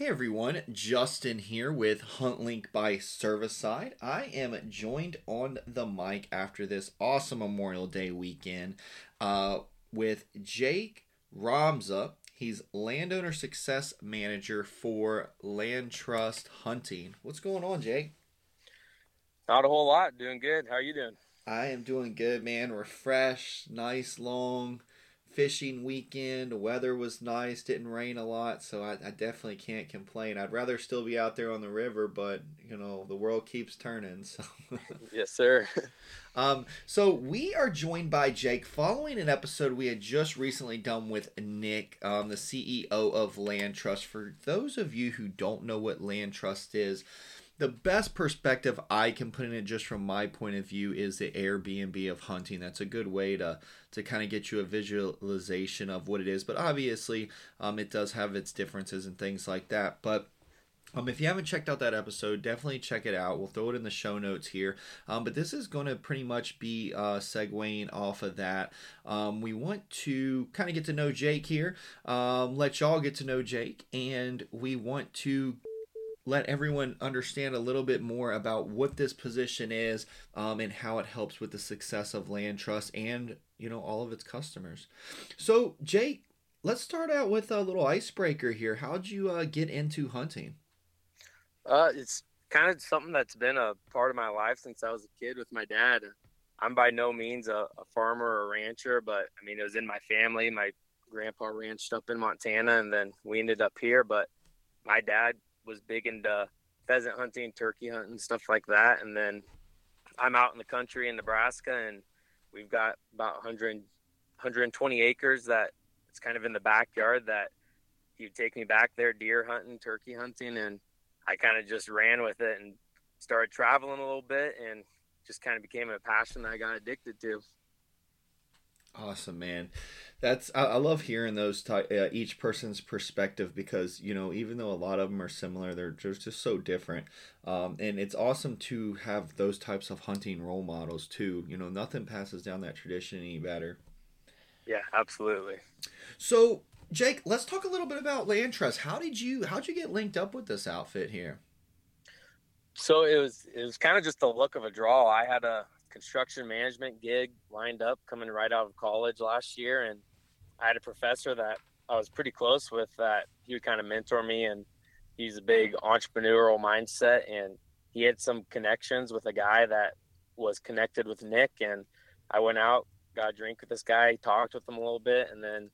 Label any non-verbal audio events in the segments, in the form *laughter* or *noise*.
Hey everyone, Justin here with HuntLink by Cervicide. I am joined on the mic after this awesome Memorial Day weekend uh, with Jake Romsa. He's landowner success manager for Land Trust Hunting. What's going on, Jake? Not a whole lot. Doing good. How are you doing? I am doing good, man. Refreshed, nice, long fishing weekend. The weather was nice, didn't rain a lot, so I, I, definitely can't complain. I'd rather still be out there on the river, but you know the world keeps turning. *laughs* So yes, sir. *laughs* um, so we are joined by Jake following an episode we had just recently done with Nick, um, the CEO of Land Trust. For those of you who don't know what Land Trust is the best perspective I can put in it just from my point of view is the Airbnb of hunting. That's a good way to to kind of get you a visualization of what it is. But obviously, um, it does have its differences and things like that. But um, if you haven't checked out that episode, definitely check it out. We'll throw it in the show notes here. Um, but this is going to pretty much be uh, segueing off of that. Um, we want to kind of get to know Jake here, um, let y'all get to know Jake, and we want to let everyone understand a little bit more about what this position is um, and how it helps with the success of land trust and you know all of its customers. So jake let's start out with a little icebreaker here. How'd you uh, get into hunting? Uh, it's kind of something that's been a part of my life since i was a kid with my dad. I'm by no means a, a farmer or a rancher but i mean it was in my family. My grandpa ranched up in montana and then we ended up here but my dad was big into pheasant hunting, turkey hunting, stuff like that. And then I'm out in the country in Nebraska, and we've got about 100, 120 acres that it's kind of in the backyard that he'd take me back there deer hunting, turkey hunting, and I kind of just ran with it and started traveling a little bit and just kind of became a passion that I got addicted to. Awesome, man. That's I, I love hearing those ty- uh, each person's perspective because you know even though a lot of them are similar, they're just, just so different. Um, and it's awesome to have those types of hunting role models too. You know, nothing passes down that tradition any better. Yeah, absolutely. So, Jake, let's talk a little bit about Land Trust. How did you how'd you get linked up with this outfit here? So it was it was kind of just the look of a draw. I had a construction management gig lined up coming right out of college last year, and I had a professor that I was pretty close with that he would kind of mentor me, and he's a big entrepreneurial mindset, and he had some connections with a guy that was connected with Nick, and I went out, got a drink with this guy, talked with him a little bit, and then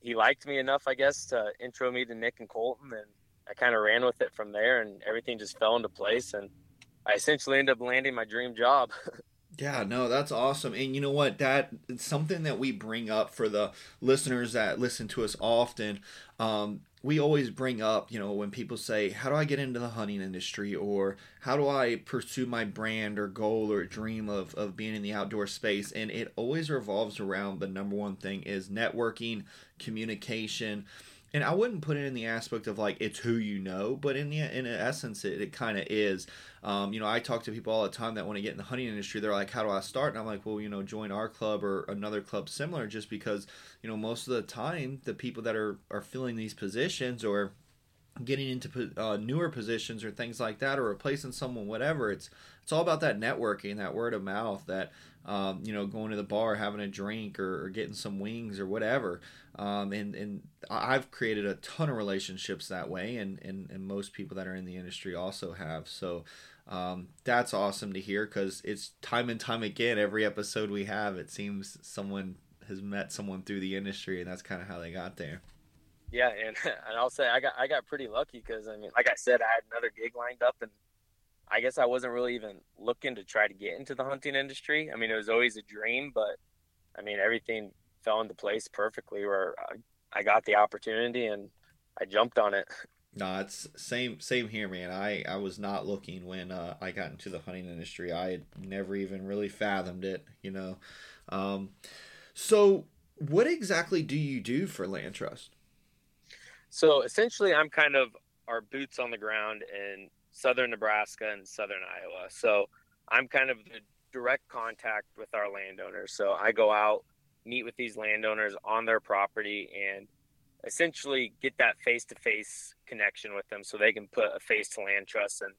he liked me enough, I guess, to intro me to Nick and Colton, and I kind of ran with it from there, and everything just fell into place, and I essentially ended up landing my dream job. *laughs* Yeah, no, that's awesome. And you know what? That it's something that we bring up for the listeners that listen to us often. Um, we always bring up, you know, when people say, How do I get into the hunting industry? or How do I pursue my brand or goal or dream of, of being in the outdoor space? And it always revolves around the number one thing is networking, communication, and I wouldn't put it in the aspect of like it's who you know, but in the in essence, it, it kind of is. Um, you know, I talk to people all the time that want to get in the hunting industry. They're like, "How do I start?" And I'm like, "Well, you know, join our club or another club similar." Just because you know, most of the time, the people that are are filling these positions or getting into uh, newer positions or things like that or replacing someone whatever it's it's all about that networking that word of mouth that um, you know going to the bar having a drink or, or getting some wings or whatever. Um, and and I've created a ton of relationships that way and and, and most people that are in the industry also have. So um, that's awesome to hear because it's time and time again every episode we have it seems someone has met someone through the industry and that's kind of how they got there. Yeah, and *laughs* and I'll say I got I got pretty lucky because I mean, like I said, I had another gig lined up, and I guess I wasn't really even looking to try to get into the hunting industry. I mean, it was always a dream, but I mean, everything fell into place perfectly where I, I got the opportunity and I jumped on it. *laughs* No, it's same same here, man. I I was not looking when uh, I got into the hunting industry. I had never even really fathomed it, you know. Um, so, what exactly do you do for Land Trust? So essentially, I'm kind of our boots on the ground in southern Nebraska and southern Iowa. So I'm kind of the direct contact with our landowners. So I go out, meet with these landowners on their property, and essentially get that face to face connection with them so they can put a face to land trust and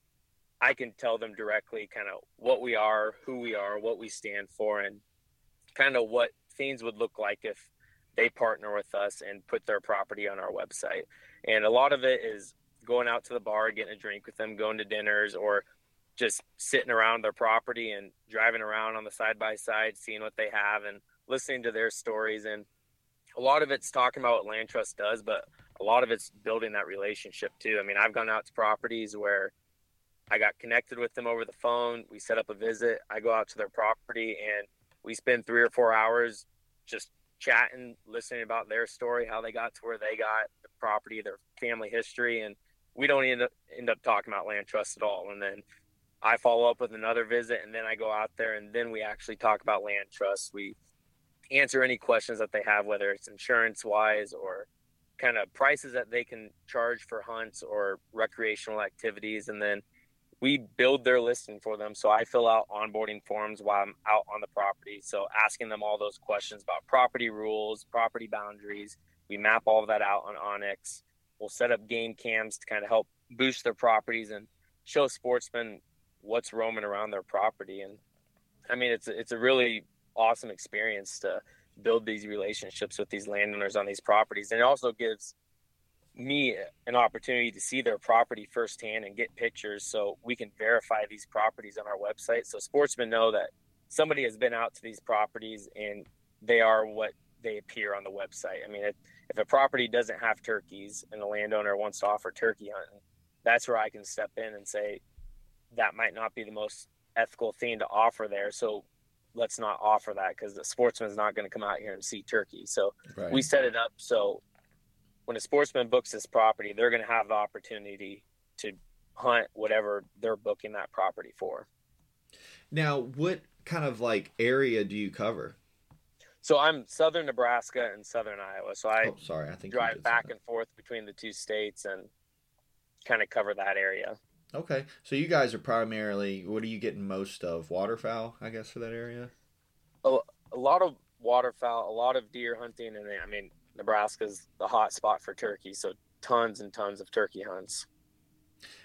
I can tell them directly kind of what we are, who we are, what we stand for, and kind of what things would look like if they partner with us and put their property on our website. And a lot of it is going out to the bar, getting a drink with them, going to dinners, or just sitting around their property and driving around on the side by side, seeing what they have and listening to their stories. And a lot of it's talking about what Land Trust does, but a lot of it's building that relationship too. I mean, I've gone out to properties where I got connected with them over the phone. We set up a visit. I go out to their property and we spend three or four hours just chatting, listening about their story, how they got to where they got, the property, their family history, and we don't end up end up talking about land trust at all. And then I follow up with another visit, and then I go out there, and then we actually talk about land trust. We answer any questions that they have, whether it's insurance wise or kind of prices that they can charge for hunts or recreational activities, and then we build their listing for them. So I fill out onboarding forms while I'm out on the property. So asking them all those questions about property rules, property boundaries. We map all of that out on onX. We'll set up game cams to kind of help boost their properties and show sportsmen what's roaming around their property. And I mean, it's it's a really awesome experience to build these relationships with these landowners on these properties. And it also gives me an opportunity to see their property firsthand and get pictures so we can verify these properties on our website so sportsmen know that somebody has been out to these properties and they are what they appear on the website. I mean, if, if a property doesn't have turkeys and the landowner wants to offer turkey hunting, that's where I can step in and say that might not be the most ethical thing to offer there. So let's not offer that because the sportsman's not going to come out here and see turkey. So right. we set it up so when a sportsman books this property, they're going to have the opportunity to hunt whatever they're booking that property for. Now, what kind of like area do you cover? So I'm southern Nebraska and southern Iowa. So I oh, sorry, I think drive back and forth between the two states and kind of cover that area. Okay, so you guys are primarily what are you getting most of waterfowl? I guess for that area. A, a lot of waterfowl, a lot of deer hunting, and I mean Nebraska's the hot spot for turkey, so tons and tons of turkey hunts.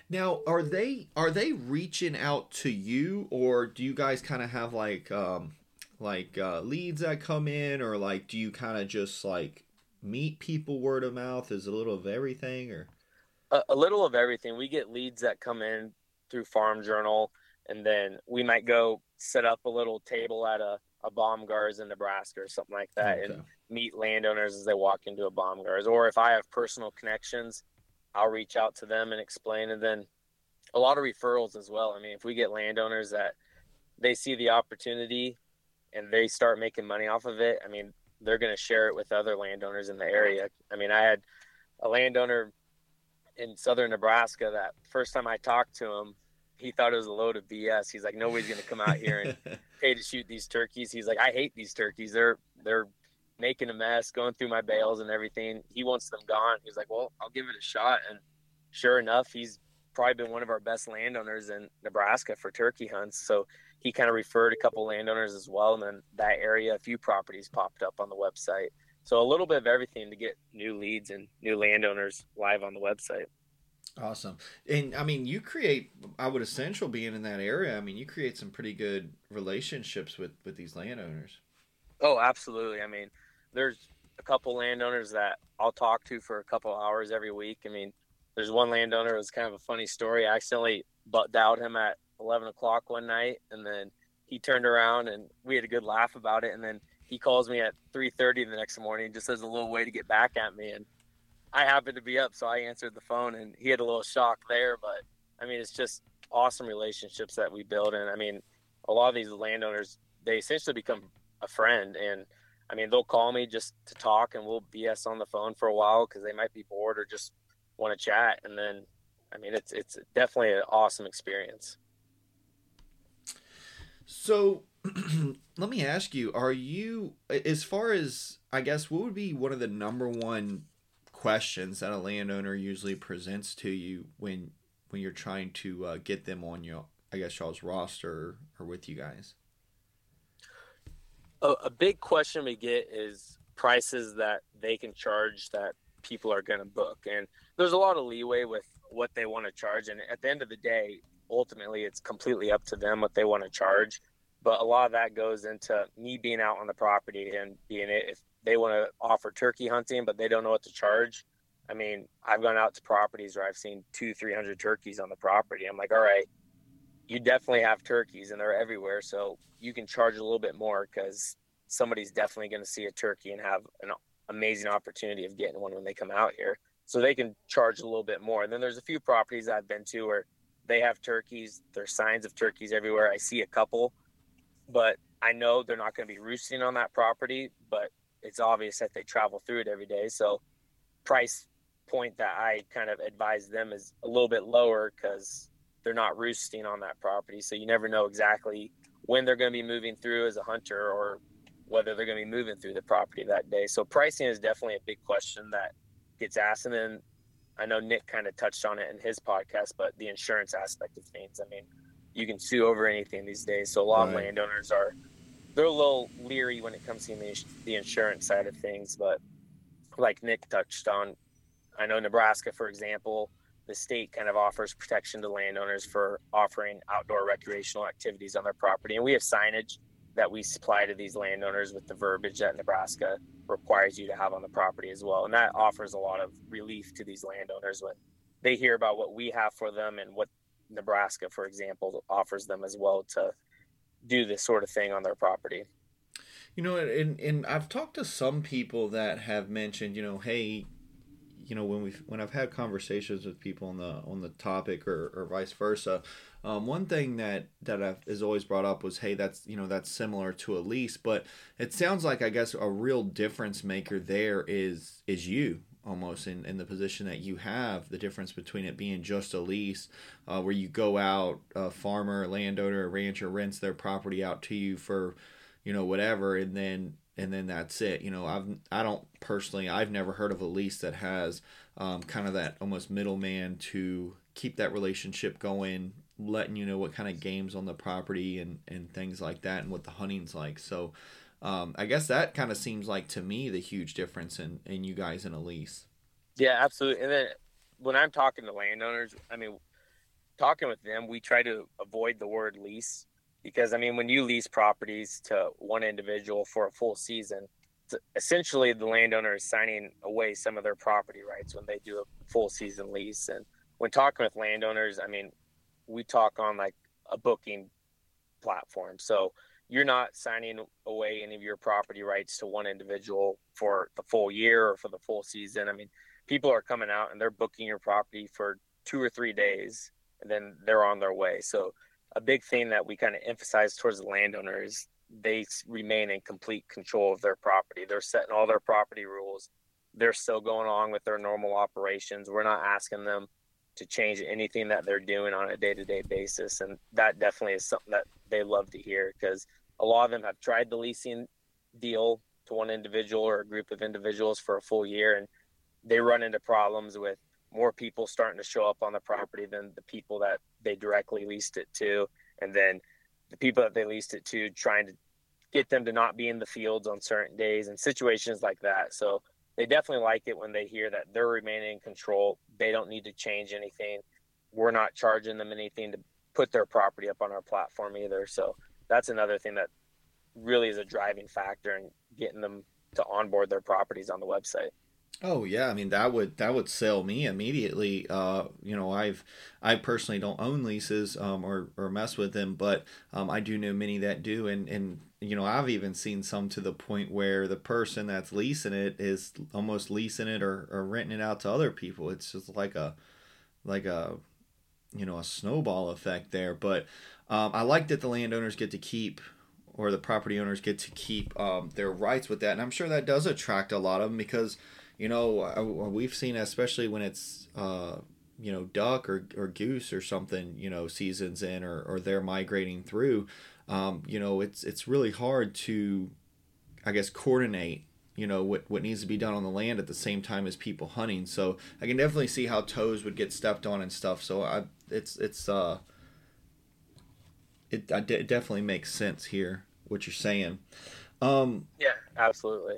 Now, are they are they reaching out to you, or do you guys kind of have like um, like uh, leads that come in, or like do you kind of just like meet people word of mouth? Is a little of everything, or a, a little of everything. We get leads that come in through Farm Journal, and then we might go set up a little table at a a Bomgaars in Nebraska or something like that, okay. and meet landowners as they walk into a Bomgaars. Or if I have personal connections, I'll reach out to them and explain. And then a lot of referrals as well. I mean, if we get landowners that they see the opportunity and they start making money off of it, I mean, they're going to share it with other landowners in the area. I mean, I had a landowner in southern Nebraska that first time I talked to him, he thought it was a load of BS. He's like, nobody's going to come out here and *laughs* pay to shoot these turkeys. He's like, I hate these turkeys. They're they're making a mess, going through my bales and everything. He wants them gone. He's like, well, I'll give it a shot. And sure enough, he's probably been one of our best landowners in Nebraska for turkey hunts. So he kind of referred a couple landowners as well. And then that area, a few properties popped up on the website. So a little bit of everything to get new leads and new landowners live on the website. Awesome. And I mean, you create, I would essential being in that area. I mean, you create some pretty good relationships with, with these landowners. Oh, absolutely. I mean, there's a couple landowners that I'll talk to for a couple hours every week. I mean, there's one landowner, it was kind of a funny story. I accidentally butt dialed him at 11 o'clock one night and then he turned around and we had a good laugh about it. And then he calls me at 3.30 the next morning just as a little way to get back at me. And I happened to be up, so I answered the phone, and he had a little shock there. But I mean, it's just awesome relationships that we build, and I mean, a lot of these landowners they essentially become a friend, and I mean, they'll call me just to talk, and we'll BS on the phone for a while because they might be bored or just want to chat, and then I mean, it's it's definitely an awesome experience. So *clears throat* let me ask you are you as far as i guess what would be one of the number one questions that a landowner usually presents to you when when you're trying to uh, get them on your I guess y'all's roster or with you guys? A, a big question we get is prices that they can charge that people are going to book. And there's a lot of leeway with what they want to charge. And at the end of the day, ultimately, it's completely up to them what they want to charge. But a lot of that goes into me being out on the property and being it. If they want to offer turkey hunting, but they don't know what to charge, I mean, I've gone out to properties where I've seen two, three hundred turkeys on the property. I'm like, all right, you definitely have turkeys and they're everywhere. So you can charge a little bit more because somebody's definitely going to see a turkey and have an amazing opportunity of getting one when they come out here. So they can charge a little bit more. And then there's a few properties I've been to where they have turkeys. There's signs of turkeys everywhere. I see a couple, but I know they're not going to be roosting on that property, but it's obvious that they travel through it every day. So price point that I kind of advise them is a little bit lower because they're not roosting on that property. So you never know exactly when they're going to be moving through as a hunter or whether they're going to be moving through the property that day. So pricing is definitely a big question that gets asked. And then I know Nick kind of touched on it in his podcast, but the insurance aspect of things. I mean, you can sue over anything these days. So a lot right. of landowners are they're a little leery when it comes to the, the insurance side of things. But like Nick touched on, I know Nebraska, for example, the state kind of offers protection to landowners for offering outdoor recreational activities on their property. And we have signage that we supply to these landowners with the verbiage that Nebraska requires you to have on the property as well. And that offers a lot of relief to these landowners when they hear about what we have for them and what Nebraska, for example, offers them as well to do this sort of thing on their property. You know, and, and I've talked to some people that have mentioned, you know, hey, you know when we when I've had conversations with people on the on the topic or, or vice versa, um, one thing that that I've, is always brought up was hey that's you know that's similar to a lease, but it sounds like I guess a real difference maker there is is you almost in, in the position that you have the difference between it being just a lease uh, where you go out a farmer landowner a rancher rents their property out to you for you know whatever and then and then that's it. You know, I've I don't personally I've never heard of a lease that has um, kind of that almost middleman to keep that relationship going, letting you know what kind of games on the property and and things like that, and what the hunting's like. So. Um, I guess that kind of seems like to me the huge difference in, in you guys in a lease. Yeah, absolutely. And then when I'm talking to landowners, I mean, talking with them, we try to avoid the word lease because I mean, when you lease properties to one individual for a full season, essentially the landowner is signing away some of their property rights when they do a full season lease. And when talking with landowners, I mean, we talk on like a booking platform. So you're not signing away any of your property rights to one individual for the full year or for the full season. I mean, people are coming out and they're booking your property for two or three days and then they're on their way. So a big thing that we kind of emphasize towards the landowners they remain in complete control of their property they're setting all their property rules they're still going along with their normal operations we're not asking them to change anything that they're doing on a day-to-day basis and that definitely is something that they love to hear because a lot of them have tried the leasing deal to one individual or a group of individuals for a full year and they run into problems with more people starting to show up on the property than the people that they directly leased it to, and then the people that they leased it to trying to get them to not be in the fields on certain days and situations like that. So they definitely like it when they hear that they're remaining in control. They don't need to change anything. We're not charging them anything to put their property up on our platform either. So that's another thing that really is a driving factor in getting them to onboard their properties on the website. Oh yeah, I mean that would that would sell me immediately. Uh, you know, I've I personally don't own leases um, or or mess with them, but um, I do know many that do, and and you know I've even seen some to the point where the person that's leasing it is almost leasing it or, or renting it out to other people. It's just like a like a you know a snowball effect there. But um, I like that the landowners get to keep or the property owners get to keep um, their rights with that, and I'm sure that does attract a lot of them because you know, we've seen especially when it's uh, you know duck or, or goose or something, you know, seasons in or, or they're migrating through. Um, you know, it's it's really hard to, I guess, coordinate. You know what what needs to be done on the land at the same time as people hunting. So I can definitely see how toes would get stepped on and stuff. So I it's it's uh it, it definitely makes sense here what you're saying. Um, yeah, absolutely.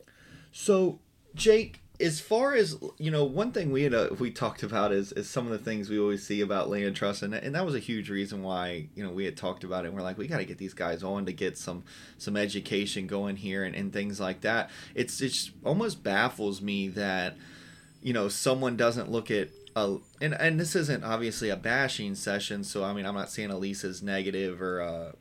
So Jake, as far as you know, one thing we had uh, we talked about is, is some of the things we always see about land trust, and, and that was a huge reason why you know we had talked about it. and We're like, we got to get these guys on to get some some education going here and, and things like that. It's it almost baffles me that you know someone doesn't look at a, and and this isn't obviously a bashing session, so I mean I'm not saying Elisa's negative or uh,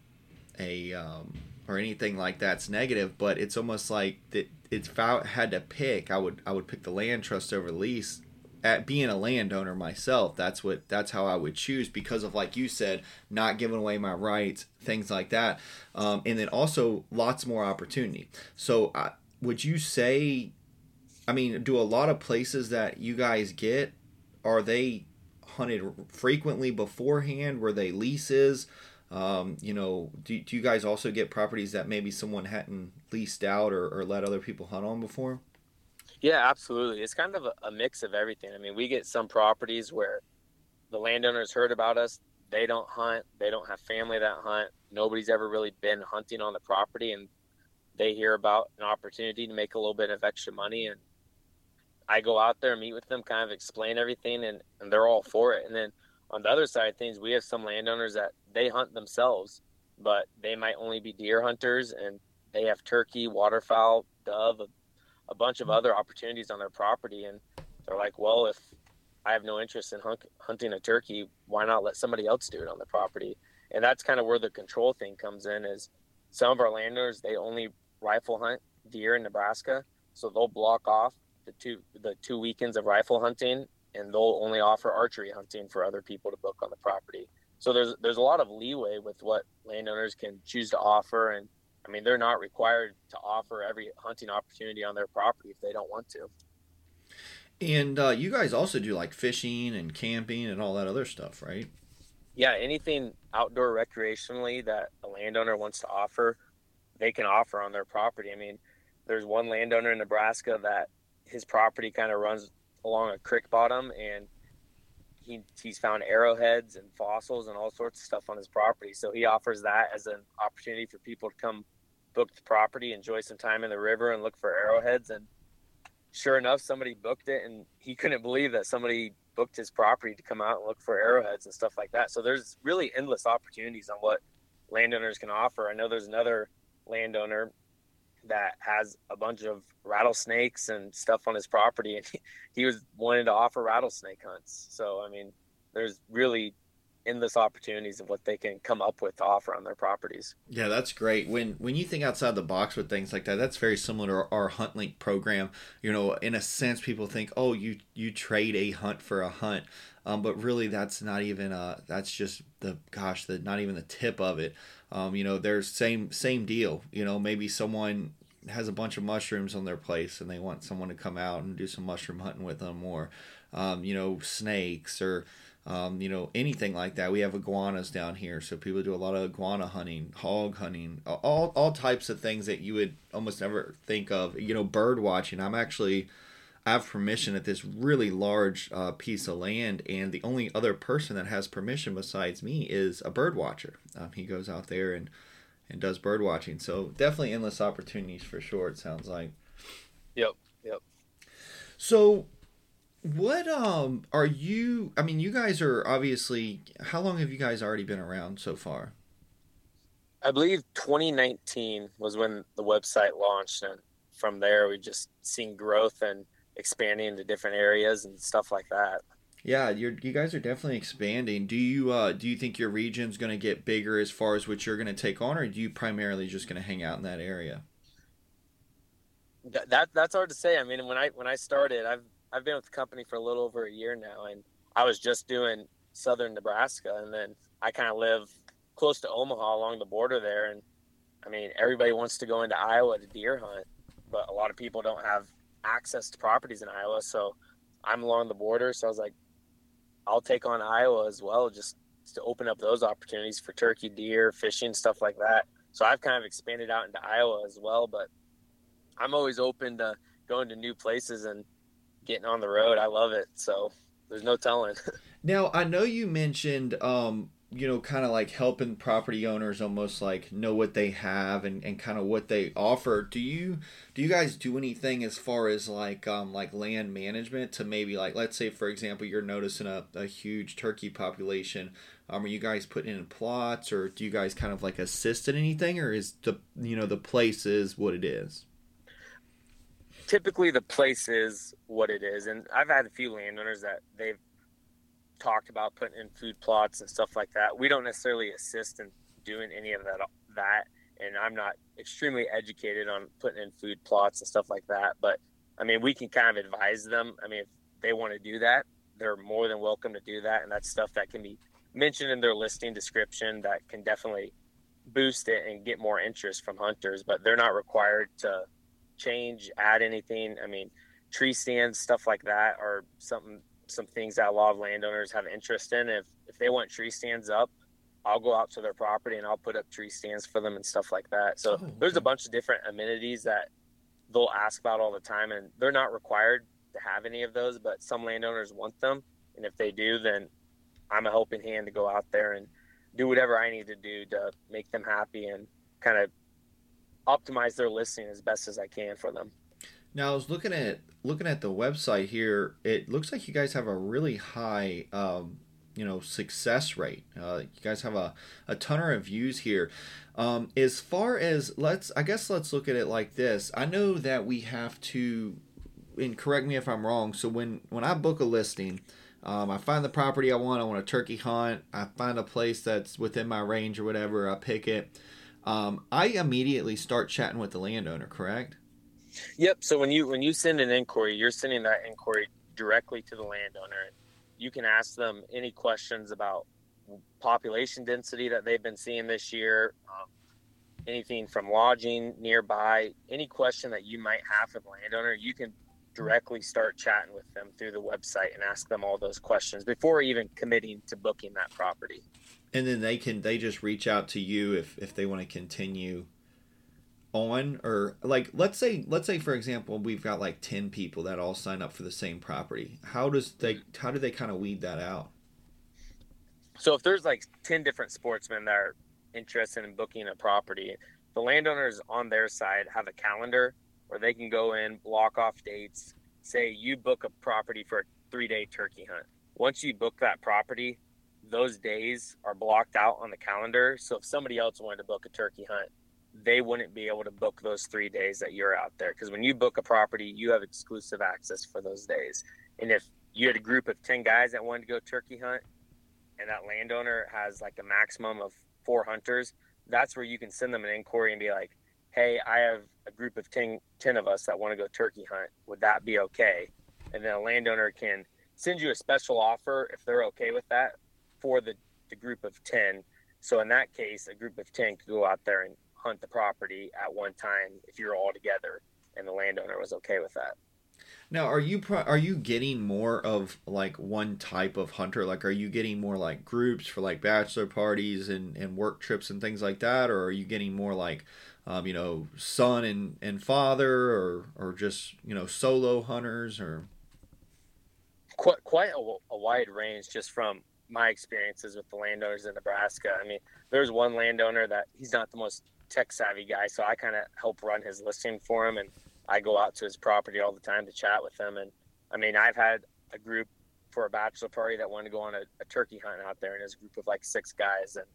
a um, or anything like that's negative, but it's almost like that. It's if I had to pick, I would I would pick the land trust over lease. At being a landowner myself, that's what that's how I would choose because of like you said, not giving away my rights, things like that, um, and then also lots more opportunity. So, uh, would you say? I mean, do a lot of places that you guys get are they hunted frequently beforehand? Were they leases? Um, you know, do, do you guys also get properties that maybe someone hadn't leased out or, or let other people hunt on before? Yeah, absolutely. It's kind of a, a mix of everything. I mean, we get some properties where the landowners heard about us. They don't hunt. They don't have family that hunt. Nobody's ever really been hunting on the property, and they hear about an opportunity to make a little bit of extra money. And I go out there and meet with them, kind of explain everything, and, and they're all for it. And then on the other side of things, we have some landowners that they hunt themselves, but they might only be deer hunters and they have turkey, waterfowl, dove, a, a bunch of hmm. other opportunities on their property. And they're like, well, if I have no interest in hunt, hunting a turkey, why not let somebody else do it on the property? And that's kind of where the control thing comes in is some of our landowners, they only rifle hunt deer in Nebraska. So they'll block off the two, the two weekends of rifle hunting and they'll only offer archery hunting for other people to book on the property. So there's there's a lot of leeway with what landowners can choose to offer, and I mean they're not required to offer every hunting opportunity on their property if they don't want to. And uh, you guys also do like fishing and camping and all that other stuff, right? Yeah, anything outdoor recreationally that a landowner wants to offer, they can offer on their property. I mean, there's one landowner in Nebraska that his property kind of runs along a creek bottom and he, he's found arrowheads and fossils and all sorts of stuff on his property. So he offers that as an opportunity for people to come book the property, enjoy some time in the river, and look for arrowheads. And sure enough, somebody booked it, and he couldn't believe that somebody booked his property to come out and look for arrowheads and stuff like that. So there's really endless opportunities on what landowners can offer. I know there's another landowner that has a bunch of rattlesnakes and stuff on his property, and he, he was wanting to offer rattlesnake hunts. So I mean, there's really endless opportunities of what they can come up with to offer on their properties. Yeah, that's great. When when you think outside the box with things like that, that's very similar to our, Hunt Link program. You know, in a sense, people think, oh, you you trade a hunt for a hunt, um, but really that's not even a that's just the gosh, the not even the tip of it. Um, you know, there's same same deal. You know, maybe someone has a bunch of mushrooms on their place and they want someone to come out and do some mushroom hunting with them or um, you know snakes or um, you know anything like that. We have iguanas down here so people do a lot of iguana hunting hog hunting all, all types of things that you would almost never think of. You know bird watching. I'm actually have permission at this really large uh, piece of land, and the only other person that has permission besides me is a bird watcher. Um, he goes out there and and does bird watching. So definitely endless opportunities for sure. It sounds like. Yep. Yep. So, what um are you? I mean, you guys are obviously. How long have you guys already been around so far? I believe 2019 was when the website launched, and from there we've just seen growth and expanding into different areas and stuff like that. Yeah, you're you guys are definitely expanding. Do you uh do you think your region's going to get bigger as far as what you're going to take on, or do you primarily just going to hang out in that area? That, that that's hard to say. I mean, when I when I started, I've I've been with the company for a little over a year now, and I was just doing southern Nebraska, and then I kind of live close to Omaha along the border there, and I mean, everybody wants to go into Iowa to deer hunt, but a lot of people don't have access to properties in Iowa, so I'm along the border, so I was like, I'll take on Iowa as well, just to open up those opportunities for turkey, deer, fishing, stuff like that. So I've kind of expanded out into Iowa as well, but I'm always open to going to new places and getting on the road. I love it. So there's no telling. *laughs* now, I know you mentioned um, you know, kind of like helping property owners almost like know what they have and, and kind of what they offer. Do you do you guys do anything as far as like um like land management to maybe like let's say for example you're noticing a, a huge turkey population. Um, are you guys putting in plots or do you guys kind of like assist in anything or is the you know the place is what it is? Typically the place is what it is. And I've had a few landowners that they've talked about putting in food plots and stuff like that. We don't necessarily assist in doing any of that. That, and I'm not extremely educated on putting in food plots and stuff like that. But I mean, we can kind of advise them. I mean, if they want to do that, they're more than welcome to do that, and that's stuff that can be mentioned in their listing description that can definitely boost it and get more interest from hunters. But they're not required to change, add anything. I mean, tree stands, stuff like that, are something some things that a lot of landowners have interest in. If if they want tree stands up, I'll go out to their property and I'll put up tree stands for them and stuff like that. So oh, okay. there's a bunch of different amenities that they'll ask about all the time, and they're not required to have any of those, but some landowners want them, and if they do, then I'm a helping hand to go out there and do whatever I need to do to make them happy and kind of optimize their listing as best as I can for them. Now I was looking at looking at the website here. It looks like you guys have a really high, um, you know, success rate. Uh, you guys have a, a ton of views here. Um, as far as let's, I guess let's look at it like this. I know that we have to, and correct me if I'm wrong. So when when I book a listing. Um, I find the property I want. I want a turkey hunt. I find a place that's within my range or whatever. I pick it. Um, I immediately start chatting with the landowner. Correct? Yep. So when you when you send an inquiry, you're sending that inquiry directly to the landowner. You can ask them any questions about population density that they've been seeing this year, um, anything from lodging nearby, any question that you might have for the landowner, you can directly start chatting with them through the website and ask them all those questions before even committing to booking that property. And then they can they just reach out to you if if they want to continue on or like let's say let's say for example we've got like 10 people that all sign up for the same property. How does they how do they kind of weed that out? So if there's like 10 different sportsmen that are interested in booking a property the landowners on their side have a calendar where they can go in block off dates say you book a property for a three day turkey hunt. Once you book that property those days are blocked out on the calendar. So if somebody else wanted to book a turkey hunt they wouldn't be able to book those three days that you're out there. Because when you book a property, you have exclusive access for those days. And if you had a group of 10 guys that wanted to go turkey hunt and that landowner has like a maximum of four hunters, that's where you can send them an inquiry and be like, hey, I have a group of 10, 10 of us that want to go turkey hunt. Would that be okay? And then a landowner can send you a special offer if they're okay with that for the, the group of 10. So in that case, a group of 10 could go out there and hunt the property at one time if you're all together and the landowner was okay with that. Now, are you are you getting more of like one type of hunter? Like, are you getting more like groups for like bachelor parties and, and work trips and things like that, or are you getting more like, um, you know, son and, and father, or or just you know solo hunters, or quite quite a, a wide range just from my experiences with the landowners in Nebraska. I mean, there's one landowner that he's not the most tech savvy guy, so I kind of help run his listing for him, and I go out to his property all the time to chat with him. And I mean, I've had a group for a bachelor party that wanted to go on a, a turkey hunt out there, and his group of like six guys, and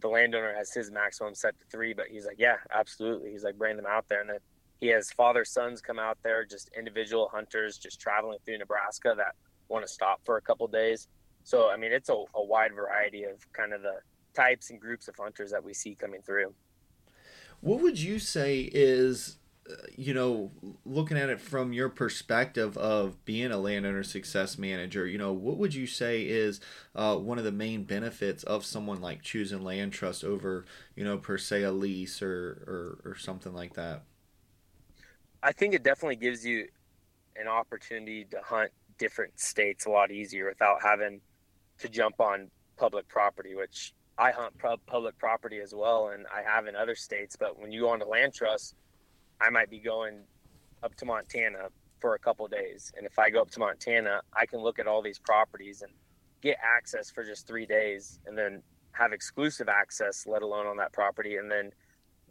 the landowner has his maximum set to three, but he's like, yeah, absolutely. He's like, bring them out there, and then he has father sons come out there, just individual hunters, just traveling through Nebraska that want to stop for a couple days. So I mean, it's a, a wide variety of kind of the types and groups of hunters that we see coming through. What would you say is, uh, you know, looking at it from your perspective of being a landowner success manager, you know, what would you say is uh, one of the main benefits of someone like choosing land trust over, you know, per se a lease or, or, or something like that? I think it definitely gives you an opportunity to hunt different states a lot easier without having to jump on public property, which I hunt public property as well, and I have in other states. But when you go on to land trust, I might be going up to Montana for a couple days, and if I go up to Montana, I can look at all these properties and get access for just three days, and then have exclusive access, let alone on that property, and then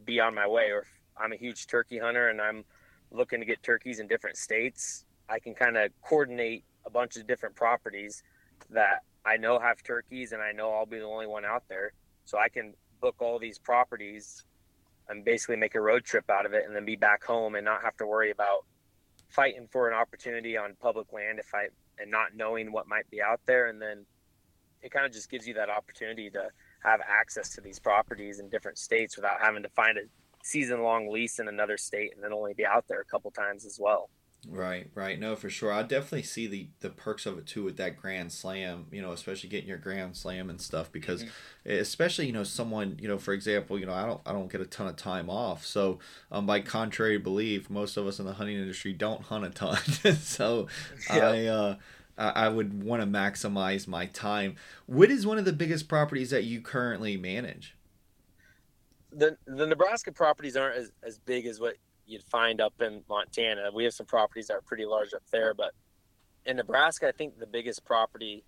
be on my way. Or if I'm a huge turkey hunter and I'm looking to get turkeys in different states, I can kind of coordinate a bunch of different properties that I know have turkeys and I know I'll be the only one out there. So I can book all these properties and basically make a road trip out of it and then be back home and not have to worry about fighting for an opportunity on public land if I and not knowing what might be out there and then it kind of just gives you that opportunity to have access to these properties in different states without having to find a season long lease in another state and then only be out there a couple times as well. Right, right. No, for sure. I definitely see the the perks of it too with that Grand Slam. You know, especially getting your Grand Slam and stuff because, mm-hmm. especially you know someone you know for example you know I don't I don't get a ton of time off. So um, by contrary belief, most of us in the hunting industry don't hunt a ton. *laughs* so *laughs* yeah. I. Uh, I would want to maximize my time. What is one of the biggest properties that you currently manage? The the Nebraska properties aren't as, as big as what you'd find up in Montana. We have some properties that are pretty large up there, but in Nebraska, I think the biggest property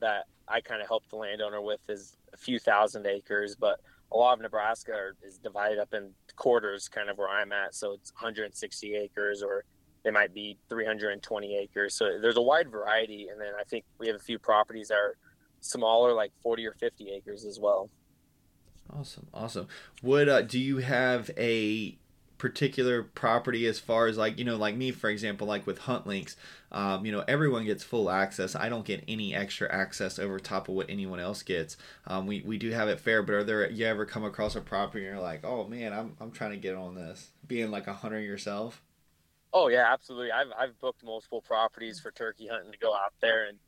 that I kind of help the landowner with is a few thousand acres, but a lot of Nebraska is divided up in quarters, kind of where I'm at. So it's 160 acres, or they might be 320 acres. So there's a wide variety. And then I think we have a few properties that are smaller, like 40 or 50 acres as well. Awesome, awesome. Would uh, do you have a particular property as far as like you know like me for example like with hunt links um, you know everyone gets full access. I don't get any extra access over top of what anyone else gets. Um, we, we do have it fair but are there you ever come across a property and you're like oh man i'm, I'm trying to get on this being like a hunter yourself? Oh yeah absolutely. I've, I've booked multiple properties for turkey hunting to go out there and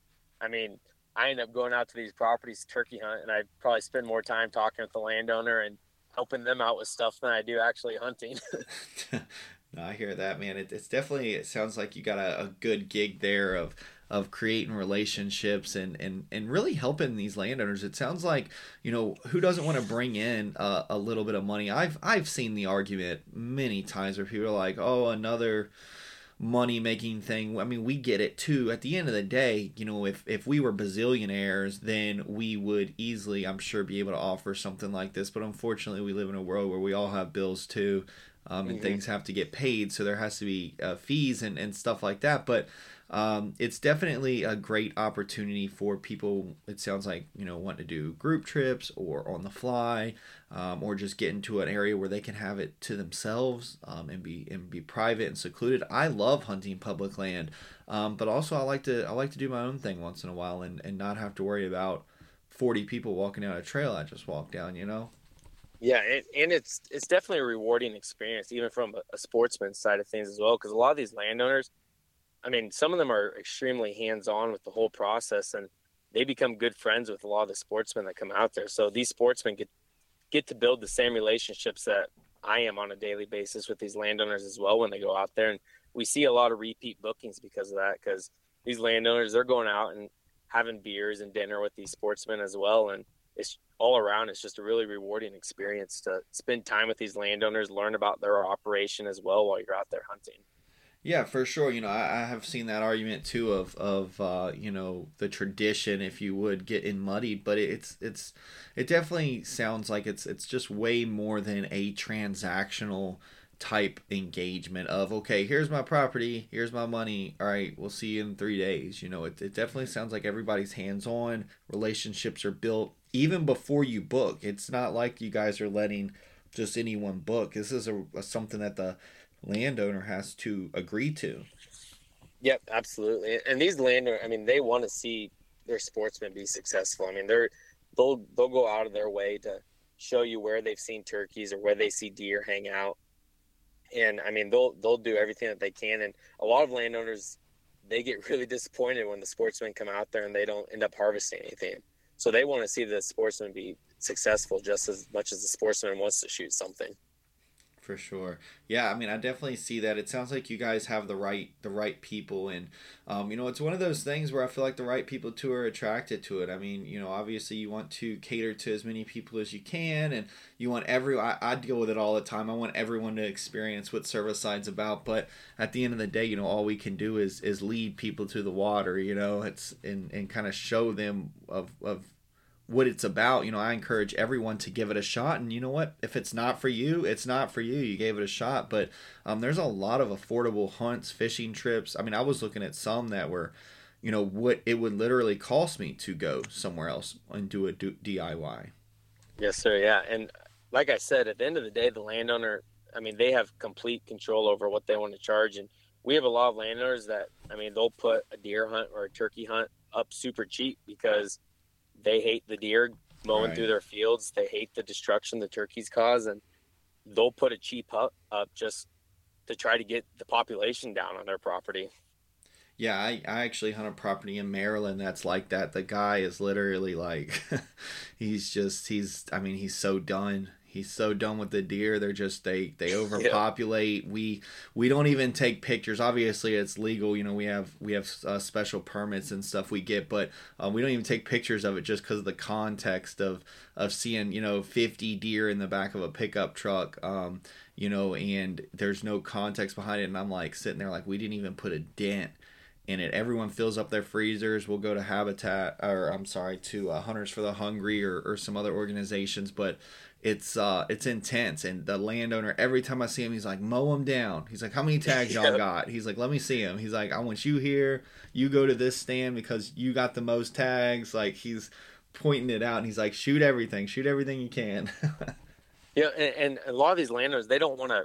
i mean i end up going out to these properties turkey hunt and i probably spend more time talking with the landowner and helping them out with stuff than I do actually hunting. *laughs* no, I hear that, man. It, it's definitely it sounds like you got a, a good gig there of of creating relationships and, and, and really helping these landowners. It sounds like, you know, who doesn't want to bring in a, a little bit of money? I've I've seen the argument many times where people are like, oh, another money making thing. I mean, we get it too. At the end of the day, you know, if if we were bazillionaires, then we would easily, I'm sure, be able to offer something like this. But unfortunately, we live in a world where we all have bills too, um, and mm-hmm. things have to get paid, so there has to be uh, fees and and stuff like that. But um, it's definitely a great opportunity for people. It sounds like you know want to do group trips or on the fly, um, or just get into an area where they can have it to themselves um, and be and be private and secluded. I love hunting public land, um, but also I like to I like to do my own thing once in a while and and not have to worry about forty people walking down a trail I just walked down. You know. Yeah, and, and it's it's definitely a rewarding experience, even from a, sportsman side of things as well. Because a lot of these landowners I mean, some of them are extremely hands on with the whole process and they become good friends with a lot of the sportsmen that come out there. So these sportsmen get get to build the same relationships that I am on a daily basis with these landowners as well when they go out there. And we see a lot of repeat bookings because of that, because these landowners, they're going out and having beers and dinner with these sportsmen as well. And it's all around, it's just a really rewarding experience to spend time with these landowners, learn about their operation as well while you're out there hunting. Yeah, for sure. You know, I, I have seen that argument too of of uh, you know the tradition, if you would, getting muddied. But it's it's it definitely sounds like it's it's just way more than a transactional type engagement of okay, here's my property, here's my money. All right, we'll see you in three days. You know, it it definitely sounds like everybody's hands on. Relationships are built even before you book. It's not like you guys are letting just anyone book. This is a, a something that the landowner has to agree to. Yep, absolutely. And these landowners, I mean, they want to see their sportsmen be successful. I mean, they're they'll they'll go out of their way to show you where they've seen turkeys or where they see deer hang out. And I mean, they'll they'll do everything that they can. And a lot of landowners, they get *laughs* really disappointed when the sportsmen come out there and they don't end up harvesting anything. So they want to see the sportsman be successful just as much as the sportsman wants to shoot something for sure. Yeah i mean i definitely see that. It sounds like you guys have the right the right people and um, you know it's one of those things where i feel like the right people too are attracted to it. I mean you know obviously you want to cater to as many people as you can and you want every I, I deal with it all the time. I want everyone to experience what Cervicide's about but at the end of the day you know all we can do is is lead people to the water you know? It's and and kind of show them of of what it's about. You know, I encourage everyone to give it a shot. And you know what? If it's not for you, it's not for you. You gave it a shot. But um, there's a lot of affordable hunts, fishing trips. I mean, I was looking at some that were, you know, what it would literally cost me to go somewhere else and do a DIY. Yes, sir. Yeah. And like I said, at the end of the day, the landowner, I mean, they have complete control over what they want to charge. And we have a lot of landowners that, I mean, they'll put a deer hunt or a turkey hunt up super cheap because they hate the deer mowing right. through their fields. They hate the destruction the turkeys cause, and they'll put a cheap hut up just to try to get the population down on their property. Yeah, I, I actually hunt a property in Maryland that's like that. The guy is literally like, *laughs* he's just, he's, I mean, he's so done he's so done with the deer they're just they they *laughs* overpopulate. Yeah. we we don't even take pictures. Obviously it's legal you know we have we have uh, special permits and stuff we get but um, we don't even take pictures of it just because of the context of of seeing you know 50 deer in the back of a pickup truck um, you know and there's no context behind it. And i'm like sitting there like we didn't even put a dent in it. Everyone fills up their freezers. We'll go to Habitat, or I'm sorry, to uh, Hunters for the Hungry or, or some other organizations. But it's uh it's intense. And the landowner every time i see him he's like mow him down. He's like how many tags *laughs* y'all got? He's like let me see him he's like i want you here. You go to this stand because you got the most tags. Like he's pointing it out and he's like shoot everything. Shoot everything you can. *laughs* Yeah and, and a lot of these landowners they don't want to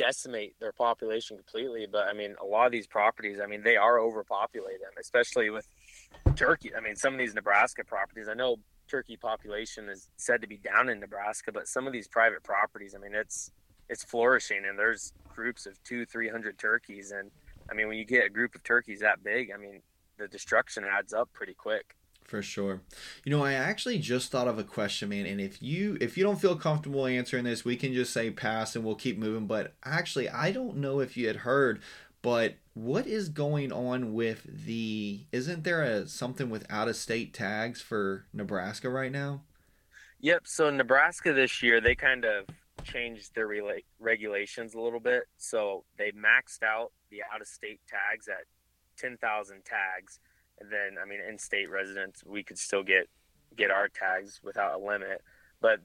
decimate their population completely but i mean a lot of these properties i mean they are overpopulated especially with turkey i mean some of these nebraska properties i know turkey population is said to be down in Nebraska, but some of these private properties, I mean, it's it's flourishing, and there's groups of two, three hundred turkeys, and I mean, when you get a group of turkeys that big, I mean, the destruction adds up pretty quick. For sure. You know, I actually just thought of a question, man, and if you if you don't feel comfortable answering this, we can just say pass and we'll keep moving. But actually, I don't know if you had heard, but what is going on with the? Isn't there a something with out of state tags for Nebraska right now? Yep. So Nebraska this year they kind of changed their rela- regulations a little bit. So they maxed out the out of state tags at ten thousand tags, and then I mean in state residents we could still get get our tags without a limit, but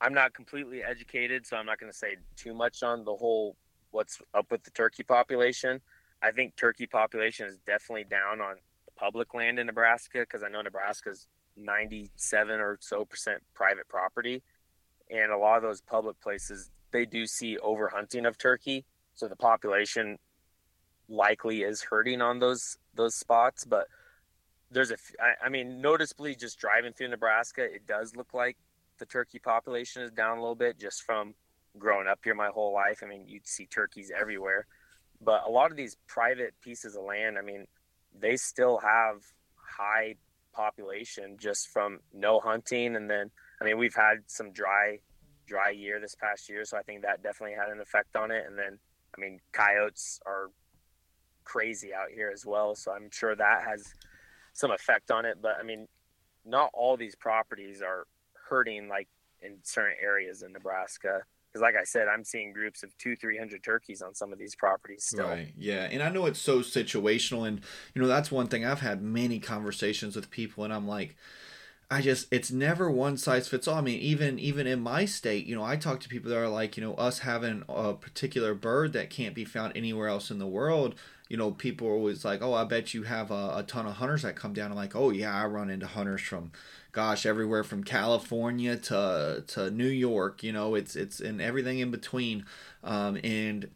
I'm not completely educated, so I'm not going to say too much on the whole what's up with the turkey population. I think turkey population is definitely down on the public land in Nebraska because I know Nebraska's 97 or so percent private property, and a lot of those public places they do see overhunting of turkey, so the population likely is hurting on those those spots. But there's a, I mean, noticeably just driving through Nebraska, it does look like the turkey population is down a little bit just from growing up here my whole life. I mean, you'd see turkeys everywhere. But a lot of these private pieces of land, I mean, they still have high population just from no hunting and then I mean, we've had some dry dry year this past year, so I think that definitely had an effect on it and then I mean, coyotes are crazy out here as well, so I'm sure that has some effect on it, but I mean, not all these properties are hurting like in certain areas in Nebraska because like i said i'm seeing groups of two three hundred turkeys on some of these properties still. right yeah and i know it's so situational and you know that's one thing i've had many conversations with people and i'm like I just it's never one size fits all. I mean, even even in my state, you know, I talk to people that are like, you know, us having a particular bird that can't be found anywhere else in the world. You know, people are always like, "Oh, I bet you have a, a ton of hunters that come down." I'm like, "Oh yeah, I run into hunters from gosh, everywhere from California to to New York. You know, it's it's and everything in between. Um, and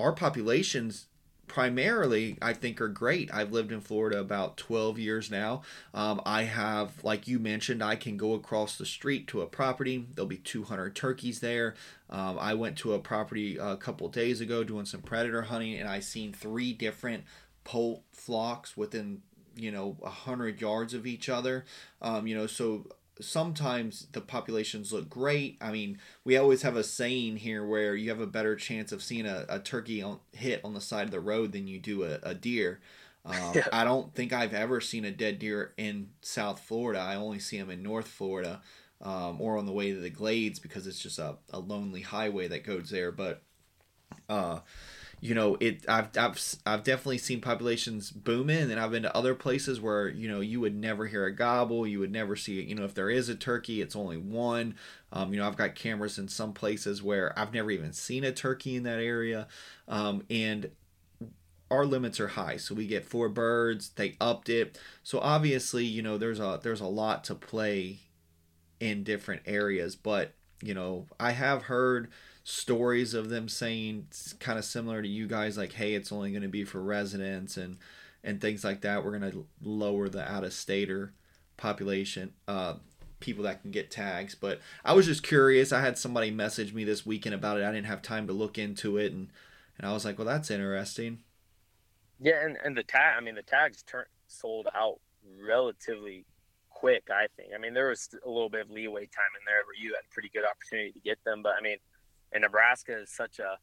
our populations primarily i think are great. I've lived in florida about 12 years now. Um, i have like you mentioned i can go across the street to a property. There'll be 200 turkeys there. Um, i went to a property a couple days ago doing some predator hunting and i seen three different poult flocks within you know a hundred yards of each other. Um, you know, so sometimes the populations look great. I mean, we always have a saying here where you have a better chance of seeing a, a turkey on, hit on the side of the road than you do a, a deer. Um, yeah. I don't think I've ever seen a dead deer in South Florida. I only see them in North Florida um, or on the way to the Glades because it's just a, a lonely highway that goes there. But uh, you know it I've, I've I've definitely seen populations booming and I've been to other places where you know you would never hear a gobble you would never see it you know if there is a turkey it's only one. Um, you know I've got cameras in some places where I've never even seen a turkey in that area. Um, and our limits are high so we get four birds they upped it. So obviously you know there's a there's a lot to play in different areas but you know i have heard stories of them saying kind of similar to you guys like hey it's only going to be for residents and and things like that we're going to lower the out of stater population uh people that can get tags but i was just curious i had somebody message me this weekend about it i didn't have time to look into it and and i was like well that's interesting yeah, and, and the tag, I mean, the tags turned sold out relatively quick. I think. I mean, there was a little bit of leeway time in there where you had a pretty good opportunity to get them, but I mean, and Nebraska is such a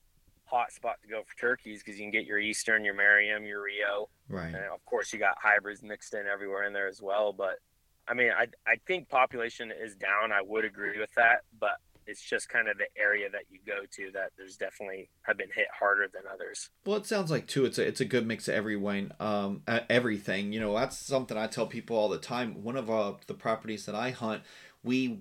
hot spot to go for turkeys because you can get your Eastern, your Merriam, your Rio, right? And of course, you got hybrids mixed in everywhere in there as well. But I mean, I I think population is down. I would agree with that, but it's just kind of the area that you go to that there's definitely have been hit harder than others. Well, it sounds like too. It's a it's a good mix of everyone, um, everything. You know, that's something I tell people all the time. One of uh, the properties that I hunt, we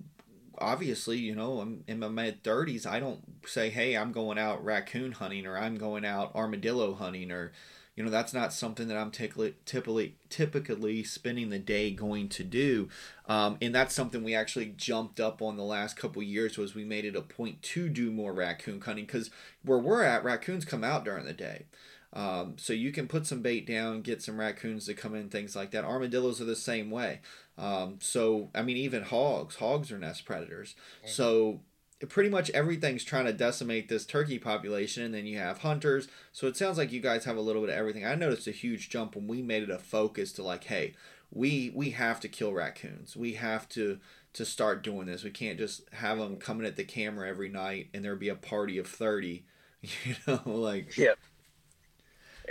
obviously, you know, I'm in my mid thirties. I don't say, hey, I'm going out raccoon hunting or I'm going out armadillo hunting or you know that's not something that i'm typically typically typically spending the day going to do um, and that's something we actually jumped up on the last couple years was we made it a point to do more raccoon hunting because where we're at raccoons come out during the day um, so you can put some bait down get some raccoons to come in things like that. Armadillos are the same way. Um, so i mean even hogs hogs are nest predators. Mm-hmm. so pretty much everything's trying to decimate this turkey population and then you have hunters. So it sounds like you guys have a little bit of everything. I noticed a huge jump when we made it a focus to like hey we we have to kill raccoons. We have to to start doing this. We can't just have them coming at the camera every night and there be a party of 30 *laughs* you know like yep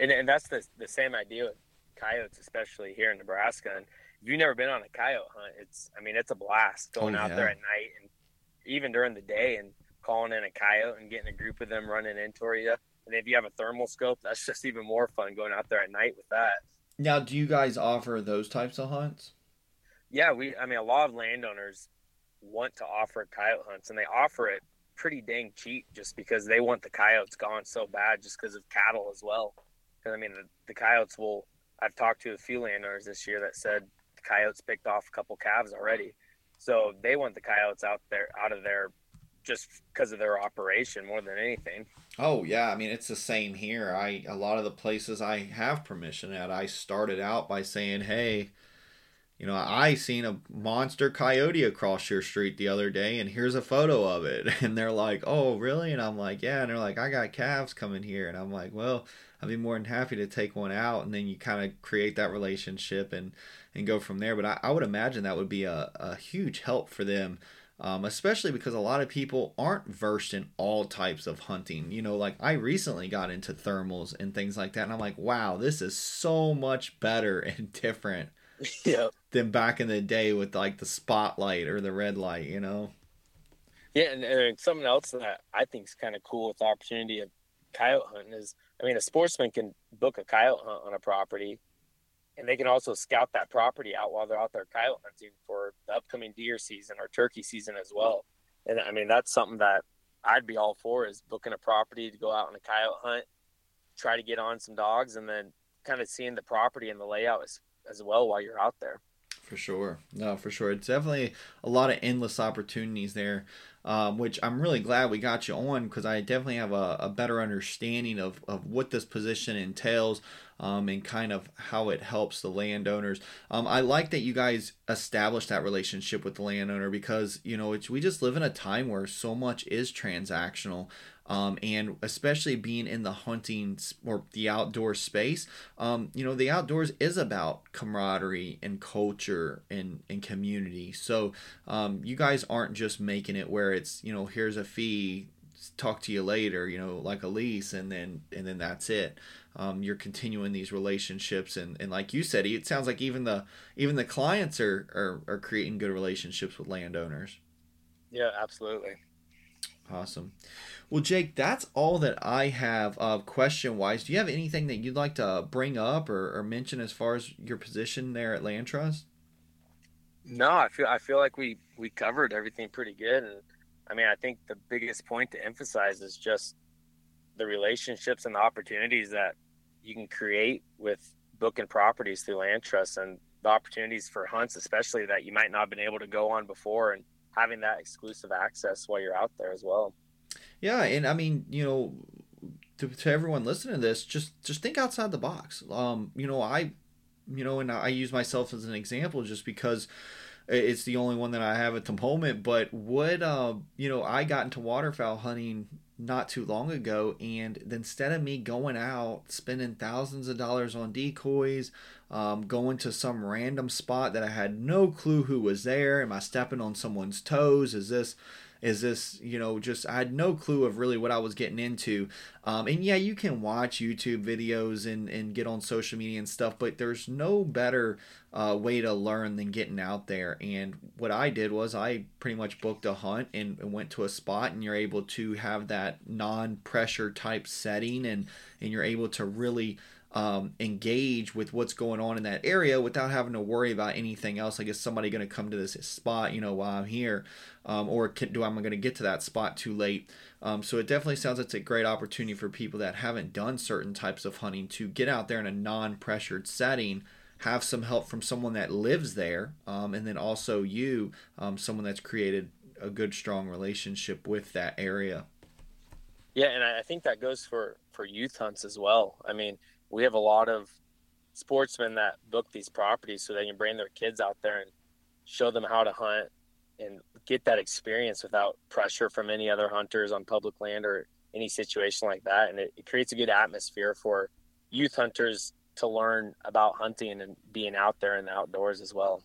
and, and that's the, the same idea with coyotes especially here in nebraska and if you've never been on a coyote hunt it's i mean it's a blast oh, going oh, yeah. out there at night and even during the day and calling in a coyote and getting a group of them running into you. And if you have a thermal scope, that's just even more fun going out there at night with that. Now, do you guys offer those types of hunts? Yeah, we. I mean, a lot of landowners want to offer coyote hunts, and they offer it pretty dang cheap just because they want the coyotes gone so bad, just because of cattle as well. Because I mean, the, the coyotes will. I've talked to a few landowners this year that said the coyotes picked off a couple calves already so they want the coyotes out there, out of there, just because of their operation more than anything. Oh yeah, I mean it's the same here. I a lot of the places I have permission at, I started out by saying, "Hey, you know, I seen a monster coyote across your street the other day, and here's a photo of it." *laughs* And they're like, "Oh, really?" And I'm like, "Yeah." And they're like, "I got calves coming here," and I'm like, "Well." I'd be more than happy to take one out, and then you kind of create that relationship and and go from there. But I, I would imagine that would be a, a huge help for them, um, especially because a lot of people aren't versed in all types of hunting. You know, like I recently got into thermals and things like that, and I'm like, wow, this is so much better *laughs* and different. *laughs* Yeah. Than back in the day with like the spotlight or the red light, you know. Yeah, and, and something else that I think is kind of cool with the opportunity of coyote hunting is I mean, a sportsman can book a coyote hunt on a property, and they can also scout that property out while they're out there coyote hunting for the upcoming deer season or turkey season as well. And I mean, that's something that I'd be all for is booking a property to go out on a coyote hunt, try to get on some dogs, and then kind of seeing the property and the layout as, as well while you're out there. For sure. No, for sure. It's definitely a lot of endless opportunities there um, which I'm really glad we got you on because I definitely have a, a, better understanding of, of what this position entails um, and kind of how it helps the landowners. Um, I like that you guys established that relationship with the landowner because you know we just live in a time where so much is transactional. Um, and especially being in the hunting or the outdoor space, um, you know, the outdoors is about camaraderie and culture and, and community. So um, you guys aren't just making it where it's, you know, here's a fee, talk to you later, you know, like a lease, and then and then that's it. Um, you're continuing these relationships, and, and like you said, it sounds like even the even the clients are, are are creating good relationships with landowners. Yeah, absolutely. Awesome. Well, Jake, that's all that I have uh, question wise. Do you have anything that you'd like to bring up or, or mention as far as your position there at LandTrust? No, I feel I feel like we we covered everything pretty good, and I mean I think the biggest point to emphasize is just the relationships and the opportunities that you can create with booking properties through land and the opportunities for hunts, especially that you might not have been able to go on before, and having that exclusive access while you're out there as well. Yeah, and I mean, you know, to, to everyone listening to this, just just think outside the box. Um, you know, I, you know, and I use myself as an example just because it's the only one that I have at the moment. But what, uh, you know, I got into waterfowl hunting not too long ago, and instead of me going out spending thousands of dollars on decoys, um, going to some random spot that I had no clue who was there, am I stepping on someone's toes? Is this is this you know just i had no clue of really what i was getting into. Um, and yeah you can watch youtube videos and, and get on social media and stuff but there's no better uh, way to learn than getting out there. And what i did was i pretty much booked a hunt and, and went to a spot and you're able to have that non-pressure type setting and and you're able to really um, engage with what's going on in that area without having to worry about anything else. Like, is somebody going to come to this spot, you know, while I'm here? Um, or can, do I'm going to get to that spot too late? Um, so it definitely sounds like it's a great opportunity for people that haven't done certain types of hunting to get out there in a non-pressured setting have some help from someone that lives there um, and then also you um, someone that's created a good strong relationship with that area yeah and i think that goes for for youth hunts as well i mean we have a lot of sportsmen that book these properties so they can bring their kids out there and show them how to hunt and get that experience without pressure from any other hunters on public land or any situation like that. And it, it creates a good atmosphere for youth hunters to learn about hunting and being out there in the outdoors as well.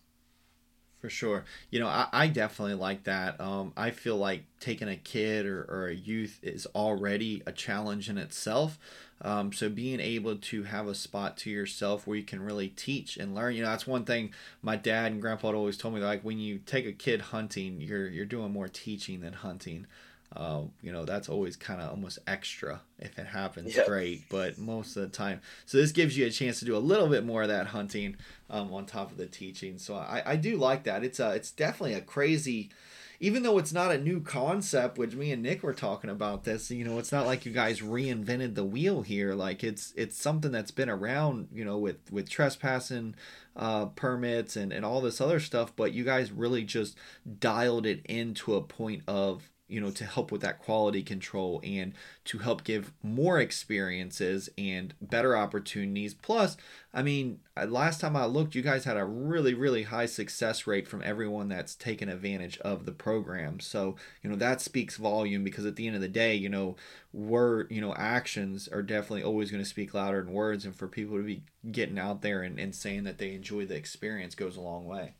For sure. You know, I, I definitely like that. Um, I feel like taking a kid or, or a youth is already a challenge in itself. Um, so being able to have a spot to yourself where you can really teach and learn, you know, that's one thing my dad and grandpa always told me. Like when you take a kid hunting, you're you're doing more teaching than hunting. Uh, you know that's always kind of almost extra if it happens yep. great but most of the time so this gives you a chance to do a little bit more of that hunting um, on top of the teaching so I, I do like that it's a it's definitely a crazy even though it's not a new concept which me and nick were talking about this you know it's not like you guys reinvented the wheel here like it's it's something that's been around you know with with trespassing uh, permits and and all this other stuff but you guys really just dialed it into a point of you know to help with that quality control and to help give more experiences and better opportunities. Plus i mean uh, last time i looked you guys had a really really high success rate from everyone that's taken advantage of the program. So you know that speaks volume because at the end of the day you know word you know actions are definitely always going to speak louder than words. And for people to be getting out there and, and saying that they enjoy the experience goes a long way.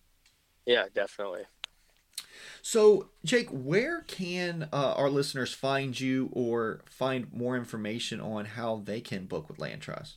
Yeah definitely so, Jake, where can uh, our listeners find you or find more information on how they can book with LandTrust?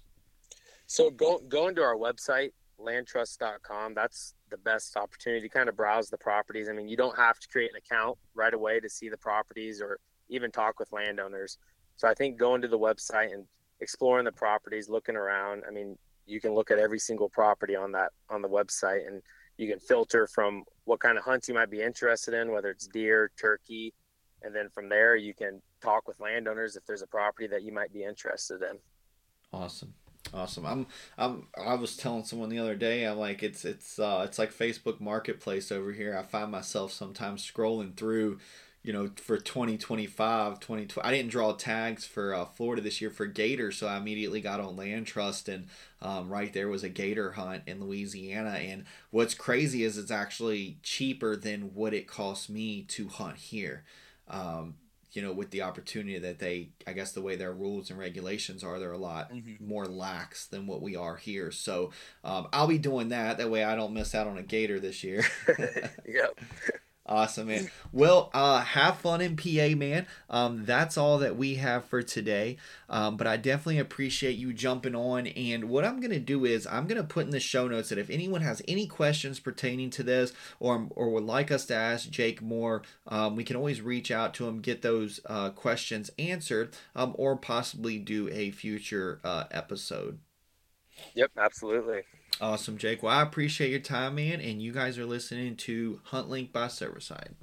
So, go going to our website, landtrust.com. That's the best opportunity to kind of browse the properties. I mean, you don't have to create an account right away to see the properties or even talk with landowners. So, I think going to the website and exploring the properties, looking around. I mean, you can look at every single property on that on the website and you can filter from what kind of hunts you might be interested in, whether it's deer, turkey, and then from there you can talk with landowners if there's a property that you might be interested in. Awesome. Awesome. I'm I'm I was telling someone the other day, I'm like it's it's uh it's like Facebook Marketplace over here. I find myself sometimes scrolling through you know, for 2025, 2020, I didn't draw tags for uh, Florida this year for gator, so I immediately got on LandTrust, and um, right there was a gator hunt in Louisiana. And what's crazy is it's actually cheaper than what it costs me to hunt here. Um, you know, with the opportunity that they, I guess the way their rules and regulations are, they're a lot mm-hmm. more lax than what we are here. So um, I'll be doing that. That way I don't miss out on a gator this year. *laughs* *laughs* yep. Awesome, man. Well, uh, have fun in PA, man. Um, that's all that we have for today. Um, but I definitely appreciate you jumping on. And what I'm going to do is I'm going to put in the show notes that if anyone has any questions pertaining to this or, or would like us to ask Jake more, um, we can always reach out to him, get those uh, questions answered, um, or possibly do a future uh, episode. Yep, absolutely. Awesome, Jake. Well, I appreciate your time, man. And you guys are listening to Hunt Link by Cervicide.